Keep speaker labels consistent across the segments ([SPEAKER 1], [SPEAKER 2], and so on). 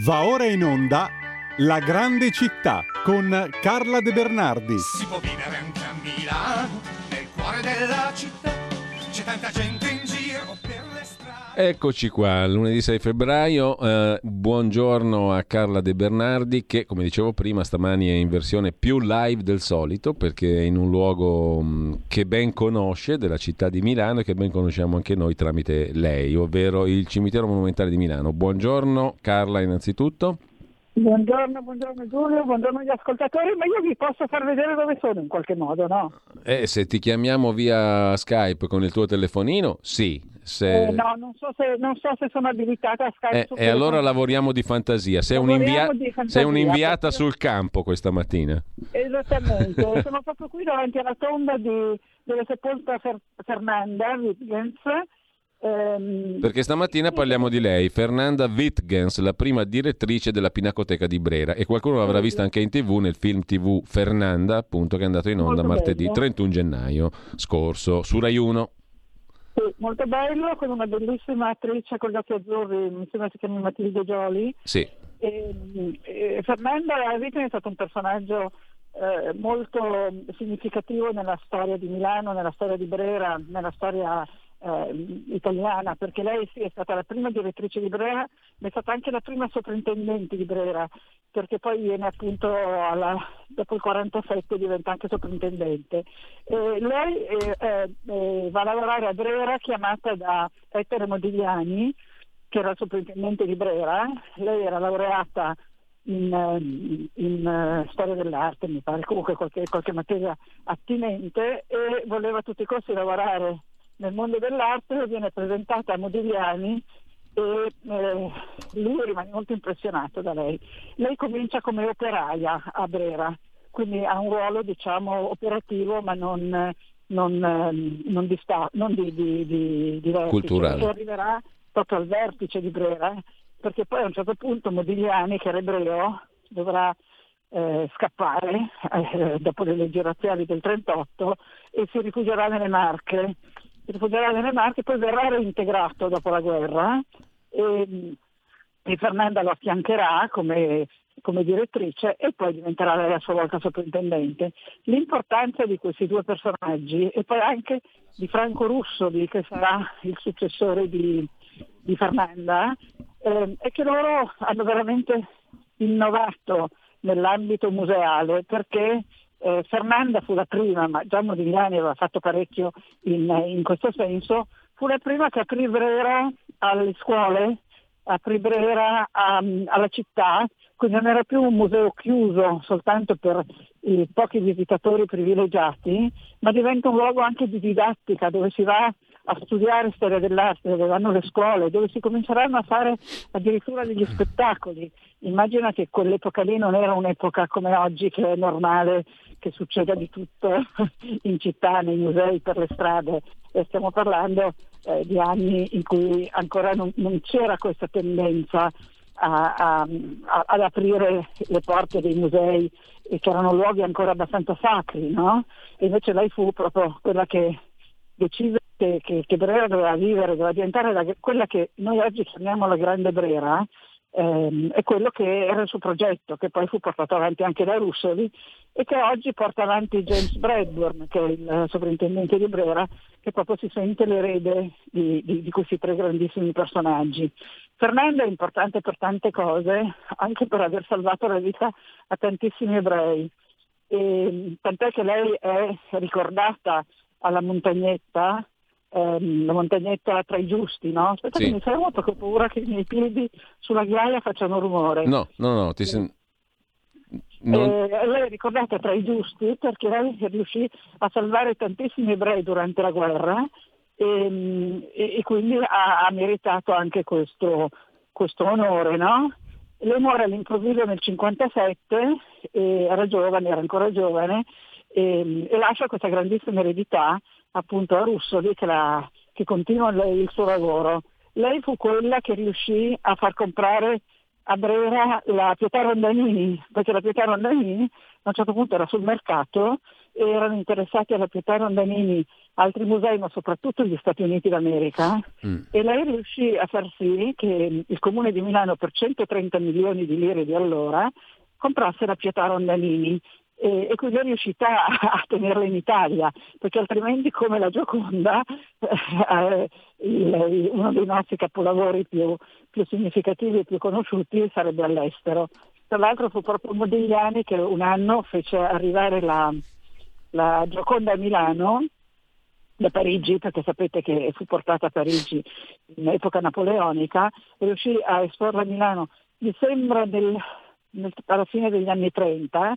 [SPEAKER 1] Va ora in onda La grande città con Carla De Bernardi.
[SPEAKER 2] Si può vivere anche a Milano, nel cuore della città. C'è tanta gente in
[SPEAKER 3] Eccoci qua, lunedì 6 febbraio. eh, buongiorno a Carla De Bernardi che, come dicevo prima, stamani è in versione più live del solito perché è in un luogo mh, che ben conosce della città di Milano e che ben conosciamo anche noi tramite lei, ovvero il cimitero monumentale di Milano. Buongiorno Carla innanzitutto.
[SPEAKER 4] Buongiorno, buongiorno Giulio, buongiorno agli ascoltatori, ma io vi posso far vedere dove sono in qualche modo, no?
[SPEAKER 3] E se ti chiamiamo via Skype con il tuo telefonino, sì. Se...
[SPEAKER 4] Eh, no, non so, se, non so se sono abilitata a Skype.
[SPEAKER 3] Eh, e allora lavoriamo di fantasia. Sei, un'invia-
[SPEAKER 4] di fantasia,
[SPEAKER 3] sei un'inviata
[SPEAKER 4] perché-
[SPEAKER 3] sul campo questa mattina.
[SPEAKER 4] Esattamente, sono proprio qui davanti alla tomba di, è sepolta Fer- Fernanda Wittgens. Ehm,
[SPEAKER 3] Perché stamattina parliamo di lei, Fernanda Wittgens, la prima direttrice della Pinacoteca di Brera. E qualcuno l'avrà vista anche in tv nel film tv Fernanda, appunto, che è andato in onda martedì
[SPEAKER 4] bello.
[SPEAKER 3] 31 gennaio scorso su Rai 1.
[SPEAKER 4] sì, molto bello, con una bellissima attrice con gli occhi azzurri, mi sembra si chiami Matilde Gioli.
[SPEAKER 3] Sì,
[SPEAKER 4] E, e Fernanda Wittgen è stato un personaggio eh, molto significativo nella storia di Milano, nella storia di Brera, nella storia eh, italiana, perché lei sì è stata la prima direttrice di Brera, ma è stata anche la prima sovrintendente di Brera, perché poi viene appunto alla- dopo il 47 diventa anche sovrintendente. E lei eh, eh, eh, va a lavorare a Brera chiamata da Ettore Modigliani, che era il sovrintendente di Brera, lei era laureata in, eh, in, eh, storia dell'arte, mi pare, comunque qualche, qualche materia attinente e voleva a tutti i costi lavorare nel mondo dell'arte, viene presentata a Modigliani e eh, lui rimane molto impressionato da lei. Lei comincia come operaia a Brera, quindi ha un ruolo diciamo operativo ma non, non, ehm, non di, sta- non di, di, di, di vertice.
[SPEAKER 3] Culturale.
[SPEAKER 4] Arriverà proprio al vertice di Brera, perché poi a un certo punto Modigliani, che era ebreo, dovrà eh, scappare eh, dopo le leggi razziali del 38 e si rifugierà nelle Marche. Si rifugierà nelle Marche, poi verrà reintegrato dopo la guerra e, e Fernanda lo affiancherà come, come direttrice e poi diventerà lei a sua volta sovrintendente. L'importanza di questi due personaggi e poi anche di Franco Russoli che sarà il successore di, di Fernanda eh, è che loro hanno veramente innovato nell'ambito museale perché eh, Fernanda fu la prima, ma già Modigliani aveva fatto parecchio in, in questo senso, fu la prima che aprì Brera alle scuole, aprì Brera a- alla città, quindi non era più un museo chiuso soltanto per i pochi visitatori privilegiati, ma diventa un luogo anche di didattica dove si va a studiare storia dell'arte, dove vanno le scuole, dove si cominceranno a fare addirittura degli spettacoli. Immagina che quell'epoca lì non era un'epoca come oggi che è normale che succeda di tutto in città, nei musei, per le strade. E stiamo parlando eh, di anni in cui ancora non, non c'era questa tendenza a- a- a- ad aprire le porte dei musei che erano luoghi ancora abbastanza sacri, no? E invece lei fu proprio quella che decise che, che, che Brera doveva vivere, doveva diventare la- quella che noi oggi chiamiamo la Grande Brera, ehm, è quello che era il suo progetto, che poi fu portato avanti anche da Russoli e che oggi porta avanti James Bradburn, che è il sovrintendente di Brera, che proprio si sente l'erede di, di- di questi tre grandissimi personaggi. Fernanda è importante per tante cose, anche per aver salvato la vita a tantissimi ebrei. E, tant'è che lei è ricordata alla montagnetta, ehm, la montagnetta tra i giusti, no? Aspetta
[SPEAKER 3] Sì.
[SPEAKER 4] che mi fermo perché ho paura che i miei piedi sulla ghiaia facciano rumore.
[SPEAKER 3] no, no, no, ti sen- non-
[SPEAKER 4] Eh, lei è ricordata tra i giusti perché lei riuscì a salvare tantissimi ebrei durante la guerra e, e- e quindi ha, ha meritato anche questo, questo onore. No? Lei muore all'improvviso nel 57, e era giovane, era ancora giovane, e, e lascia questa grandissima eredità appunto a Russoli che, la- che continua il, il suo lavoro. Lei fu quella che riuscì a far comprare a Brera la Pietà Rondanini, perché la Pietà Rondanini a un certo punto era sul mercato e erano interessati alla pietà Rondanini altri musei, ma soprattutto gli Stati Uniti d'America, mm. e lei riuscì a far sì che il comune di Milano per 130 milioni di lire di allora comprasse la pietà Rondanini e, e quindi è riuscita a, tenerla in Italia, perché altrimenti come la Gioconda, eh, il, uno dei nostri capolavori più, più significativi e più conosciuti sarebbe all'estero. Tra l'altro fu proprio Modigliani che un anno fece arrivare la, la Gioconda a Milano da Parigi, perché sapete che fu portata a Parigi in epoca napoleonica, riuscì a esporla a Milano, mi sembra nel, nel, alla fine degli anni 30,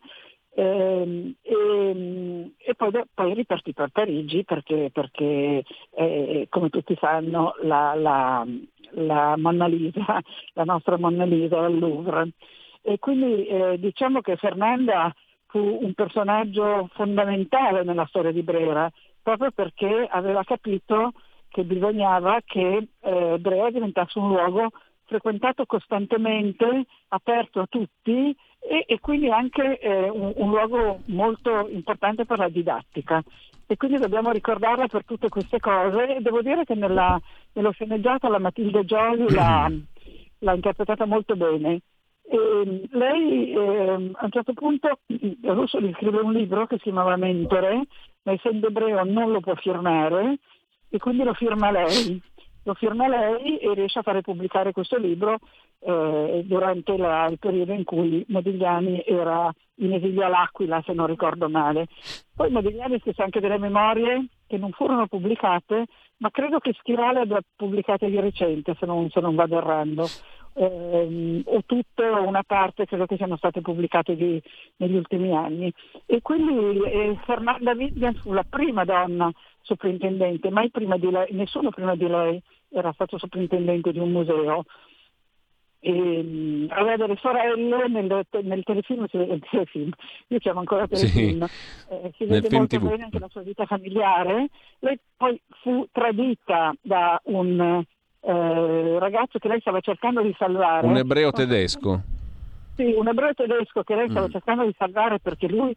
[SPEAKER 4] eh, e, e poi, poi, ripartì per Parigi perché, perché eh, come tutti sanno la, la, la, Monna Lisa, la nostra Monna Lisa è al Louvre. E quindi eh, diciamo che Fernanda fu un personaggio fondamentale nella storia di Brera, proprio perché aveva capito che bisognava che eh, Brera diventasse un luogo frequentato costantemente, aperto a tutti e, e quindi anche eh, un, un, luogo molto importante per la didattica. E quindi dobbiamo ricordarla per tutte queste cose e devo dire che nella, nello sceneggiato la Matilde Gioli l'ha, l'ha interpretata molto bene. E lei eh, a un certo punto Russo gli scrive un libro che si chiamava Mentore, ma essendo ebreo non lo può firmare e quindi lo firma lei lo firma lei e riesce a fare pubblicare questo libro eh, durante la, il periodo in cui Modigliani era in esilio all'Aquila, se non ricordo male. Poi Modigliani scrisse anche delle memorie che non furono pubblicate, ma credo che Schirale abbia pubblicate di recente, se non, se non vado errando. Eh, o tutte o una parte credo che siano state pubblicate di, negli ultimi anni. E quindi eh, Fernanda Vivian fu la prima donna soprintendente, mai prima di lei, nessuno prima di lei era stato soprintendente di un museo. E, um, aveva delle sorelle nel, nel telefilm, telefilm, io chiamo ancora telefilm, sì, eh, si vede molto TV. bene anche la sua vita familiare. Lei poi fu tradita da un eh, ragazzo che lei stava cercando di salvare.
[SPEAKER 3] Un ebreo tedesco.
[SPEAKER 4] Sì, un ebreo tedesco che lei stava mm. cercando di salvare perché lui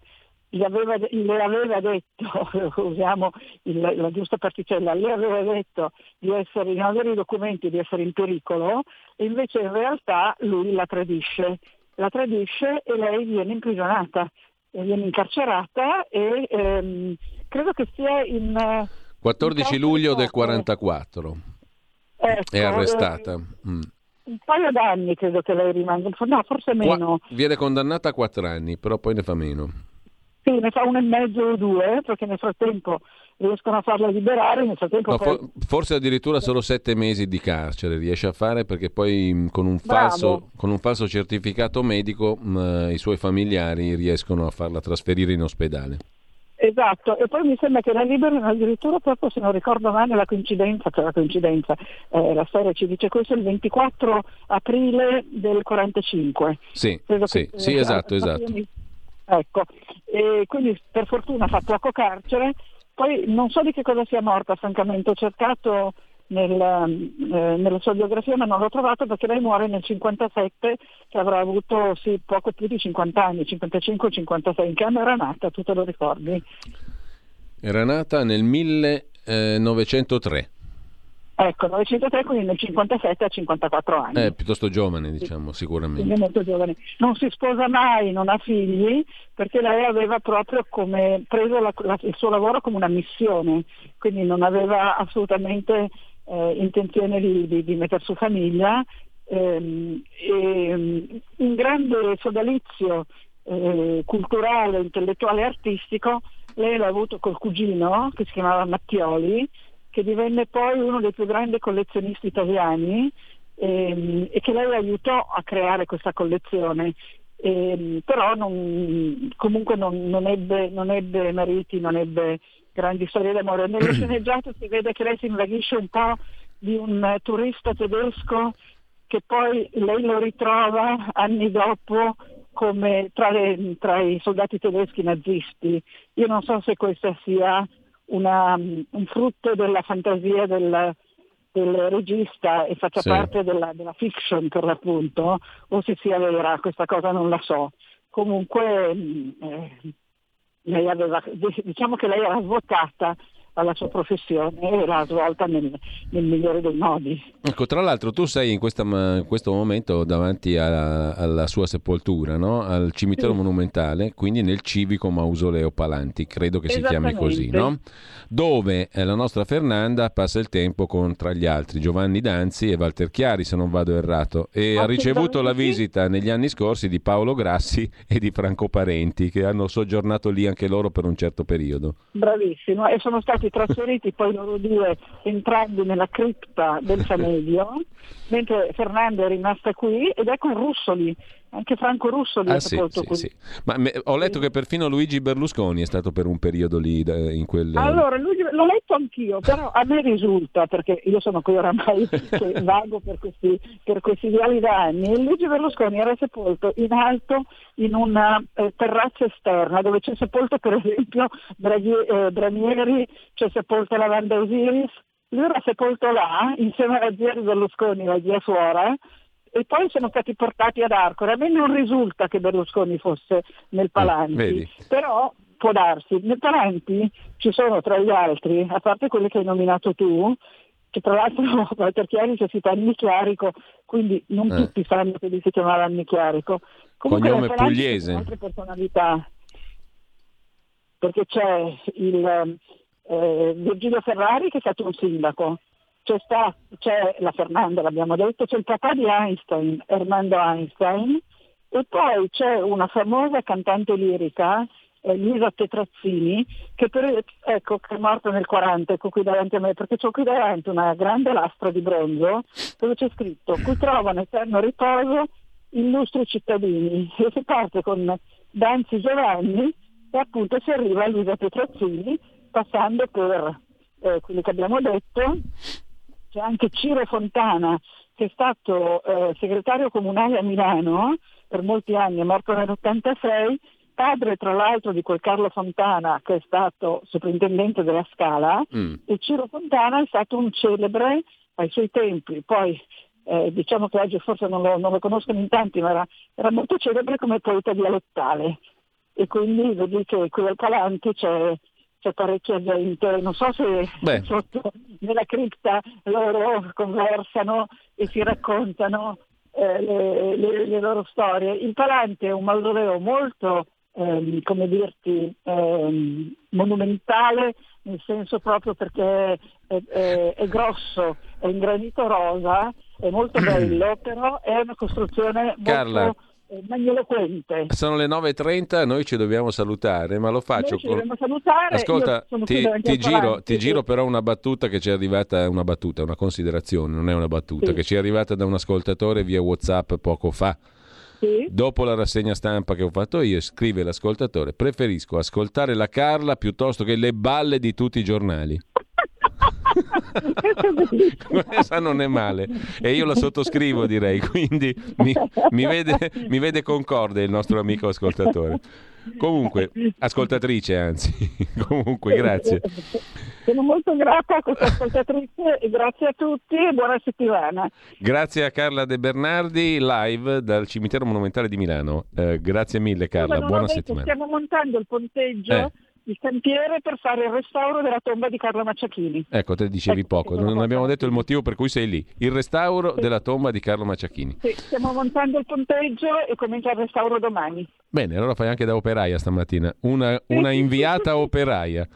[SPEAKER 4] le aveva, le aveva detto, usiamo il, la giusta particella, le aveva detto di, essere, di non avere i documenti, di essere in pericolo, e invece in realtà lui la tradisce. La tradisce e lei viene imprigionata, viene incarcerata e ehm, credo che sia in...
[SPEAKER 3] 14 in luglio del 44 ecco, è arrestata.
[SPEAKER 4] Eh, mm. Un paio d'anni credo che lei rimanga, no forse meno.
[SPEAKER 3] Qua, viene condannata a 4 anni, però poi ne fa meno.
[SPEAKER 4] Sì, ne fa uno e mezzo o due, perché nel frattempo riescono a farla liberare, nel frattempo no,
[SPEAKER 3] poi... forse addirittura solo sette mesi di carcere riesce a fare perché poi mm, con un falso, con un falso certificato medico mh, mm, i suoi familiari riescono a farla trasferire in ospedale.
[SPEAKER 4] Esatto, e poi mi sembra che la liberano addirittura proprio, se non ricordo male, la coincidenza, cioè la coincidenza, eh, la storia ci dice questo, il 24 aprile del 45.
[SPEAKER 3] Sì, sì, che, sì, esatto, esatto. Mi
[SPEAKER 4] Ecco, e quindi per fortuna fa poco carcere, poi non so di che cosa sia morta francamente, ho cercato nel, eh, nella sua biografia ma non l'ho trovato perché lei muore nel 57 che avrà avuto sì, poco più di 50 anni, 55-56, in che anno era nata, tu te lo ricordi?
[SPEAKER 3] Era nata nel 1903.
[SPEAKER 4] Ecco, 903, quindi nel 57 a 54 anni.
[SPEAKER 3] È piuttosto giovane, diciamo, sicuramente.
[SPEAKER 4] Quindi molto giovane. Non si sposa mai, non ha figli, perché lei aveva proprio come, preso la, la, il suo lavoro come una missione, quindi non aveva assolutamente eh, intenzione di, di, di mettere su famiglia. Ehm, e, un grande sodalizio eh, culturale, intellettuale e artistico lei l'ha avuto col cugino che si chiamava Mattioli che divenne poi uno dei più grandi collezionisti italiani ehm, e che lei aiutò a creare questa collezione. Ehm, però non, comunque non, non, ebbe, non, ebbe, mariti, non ebbe grandi storie d'amore. Nello sceneggiato si vede che lei si invaghisce un po' di un turista tedesco che poi lei lo ritrova anni dopo come tra, le, tra i soldati tedeschi nazisti. Io non so se questa sia una, un frutto della fantasia del, del regista e faccia sì. parte della, della, fiction per l'appunto, o se sia vera, questa cosa non la so. Comunque mm, eh, lei aveva, diciamo che lei era avvocata alla sua professione e l'ha svolta nel, nel, migliore dei modi.
[SPEAKER 3] Ecco, tra l'altro tu sei in, questa, in questo momento davanti a, alla sua sepoltura, no? al cimitero sì. monumentale, quindi nel civico mausoleo Palanti, credo che si chiami così, no? dove eh, la nostra Fernanda passa il tempo con tra gli altri Giovanni Danzi e Walter Chiari, se non vado errato, e ha ricevuto la visita negli anni scorsi di Paolo Grassi e di Franco Parenti, che hanno soggiornato lì anche loro per un certo periodo.
[SPEAKER 4] Bravissimo, e sono stati stati trasferiti poi loro due entrambi nella cripta del Samedio, mentre Fernando è rimasta qui ed è con Russoli, anche Franco Russoli
[SPEAKER 3] ah,
[SPEAKER 4] è sepolto
[SPEAKER 3] sì,
[SPEAKER 4] qui.
[SPEAKER 3] Sì, sì. Ma me, ho letto che perfino Luigi Berlusconi è stato per un periodo lì in quel...
[SPEAKER 4] Allora, Luigi, l'ho letto anch'io, però a me risulta, perché io sono qui oramai che vago per questi, per questi viali da anni, Luigi Berlusconi era sepolto in alto in una eh, terrazza esterna dove c'è sepolto per esempio Braghi- eh, Branieri, c'è sepolto la Vanda Osiris, lui era sepolto là insieme alla zia di Berlusconi, la zia suora, e poi sono stati portati ad Arcore. A me non risulta che Berlusconi fosse nel ah, Palanti, eh, però può darsi. Nel Palanti ci sono tra gli altri, a parte quelli che hai nominato tu, che tra l'altro Walter Chiari si Anni Chiarico, quindi non eh. tutti sanno che lui si chiamava Anni Chiarico.
[SPEAKER 3] Comunque Cognome pugliese.
[SPEAKER 4] altre personalità, perché c'è il eh, Virgilio Ferrari che è stato un sindaco, c'è, sta, c'è la Fernanda, l'abbiamo detto, c'è il papà di Einstein, Hernando Einstein, e poi c'è una famosa cantante lirica, eh, Lisa Tetrazzini, che, per, ecco, che è morta nel 40, ecco qui davanti a me, perché ho qui davanti una grande lastra di bronzo dove c'è scritto qui trovano eterno riposo illustri cittadini e si parte con Danzi Giovanni e appunto si arriva a Lisa Tetrazzini passando per eh, quelli che abbiamo detto c'è anche Ciro Fontana che è stato eh, segretario comunale a Milano per molti anni, è morto nell'86, padre tra l'altro di quel Carlo Fontana che è stato soprintendente della Scala mm. e Ciro Fontana è stato un celebre ai suoi tempi, poi eh, diciamo che oggi forse non lo, non lo conoscono in tanti, ma era, era, molto celebre come poeta dialettale e quindi vedi che qui al Palanti c'è c'è parecchia gente, non so se Beh. sotto nella cripta loro conversano e si raccontano eh, le, le, le, loro storie. Il Palante è un mausoleo molto, ehm, come dirti, ehm, monumentale, nel senso proprio perché è, è, è grosso, è in granito rosa, è molto bello, però è una costruzione
[SPEAKER 3] Carla.
[SPEAKER 4] Molto magniloquente.
[SPEAKER 3] Sono le 9.30, noi ci dobbiamo salutare, ma lo faccio
[SPEAKER 4] con... salutare.
[SPEAKER 3] Ascolta, ti, ti, giro, ti, giro, però una battuta che ci è arrivata, una battuta, una considerazione, non è una battuta, sì. che ci è arrivata da un ascoltatore via WhatsApp poco fa. Sì. Dopo la rassegna stampa che ho fatto io, scrive l'ascoltatore, preferisco ascoltare la Carla piuttosto che le balle di tutti i giornali. Questa non è male e io la sottoscrivo direi, quindi mi, mi, vede, mi vede concorde il nostro amico ascoltatore. Comunque, ascoltatrice anzi, comunque grazie.
[SPEAKER 4] Sono molto grata a questa ascoltatrice e grazie a tutti e buona settimana.
[SPEAKER 3] Grazie a Carla De Bernardi live dal cimitero monumentale di Milano. Eh, grazie mille Carla, buona settimana.
[SPEAKER 4] Stiamo montando il ponteggio. Eh il cantiere per fare il restauro della tomba di Carlo Macciachini.
[SPEAKER 3] Ecco, te dicevi ecco, poco, non abbiamo detto il motivo per cui sei lì. Il restauro sì. della tomba di Carlo Macciachini.
[SPEAKER 4] Sì, stiamo montando il ponteggio e comincia il restauro domani.
[SPEAKER 3] Bene, allora fai anche da operaia stamattina, una, una inviata operaia.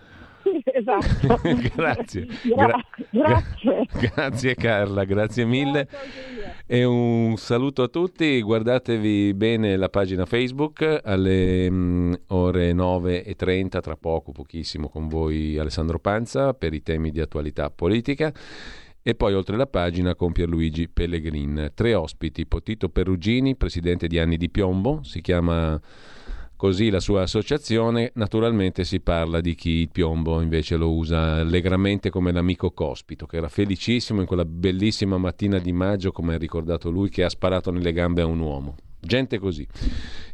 [SPEAKER 4] Esatto.
[SPEAKER 3] grazie.
[SPEAKER 4] Gra- grazie.
[SPEAKER 3] grazie Carla, grazie mille. E un saluto a tutti, guardatevi bene la pagina Facebook alle mm, ore 9.30, tra poco, pochissimo, con voi Alessandro Panza per i temi di attualità politica. E poi oltre la pagina con Pierluigi Pellegrin. Tre ospiti, Potito Perugini, presidente di Anni di Piombo, si chiama così la sua associazione, naturalmente si parla di chi il piombo invece lo usa allegramente come l'amico cospito, che era felicissimo in quella bellissima mattina di maggio, come ha ricordato lui, che ha sparato nelle gambe a un uomo. Gente così.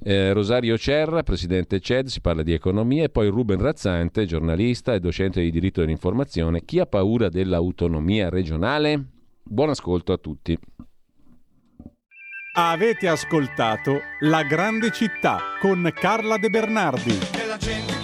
[SPEAKER 3] Eh, Rosario Cerra, presidente CED, si parla di economia, e poi Ruben Razzante, giornalista e docente di diritto dell'informazione. Chi ha paura dell'autonomia regionale? Buon ascolto a tutti.
[SPEAKER 1] Avete ascoltato La grande città con Carla De Bernardi.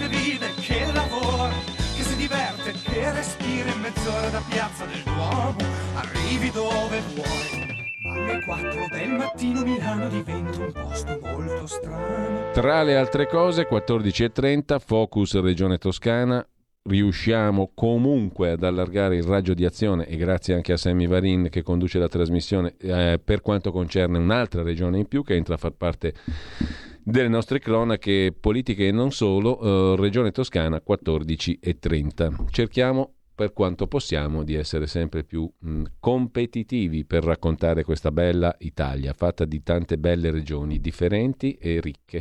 [SPEAKER 2] ride, che lavora, che si diverte, che respira in mezz'ora da piazza del Duomo, arrivi dove vuoi. Alle 4 del mattino Milano diventa un posto molto strano.
[SPEAKER 3] Tra le altre cose, 14.30, Focus Regione Toscana, riusciamo comunque ad allargare il raggio di azione e grazie anche a Sammy Varin che conduce la trasmissione eh, per quanto concerne un'altra regione in più che entra a far parte delle nostre cronache politiche e non solo, eh, Regione Toscana 14 e 30. Cerchiamo per quanto possiamo di essere sempre più mh, competitivi per raccontare questa bella Italia fatta di tante belle regioni differenti e ricche.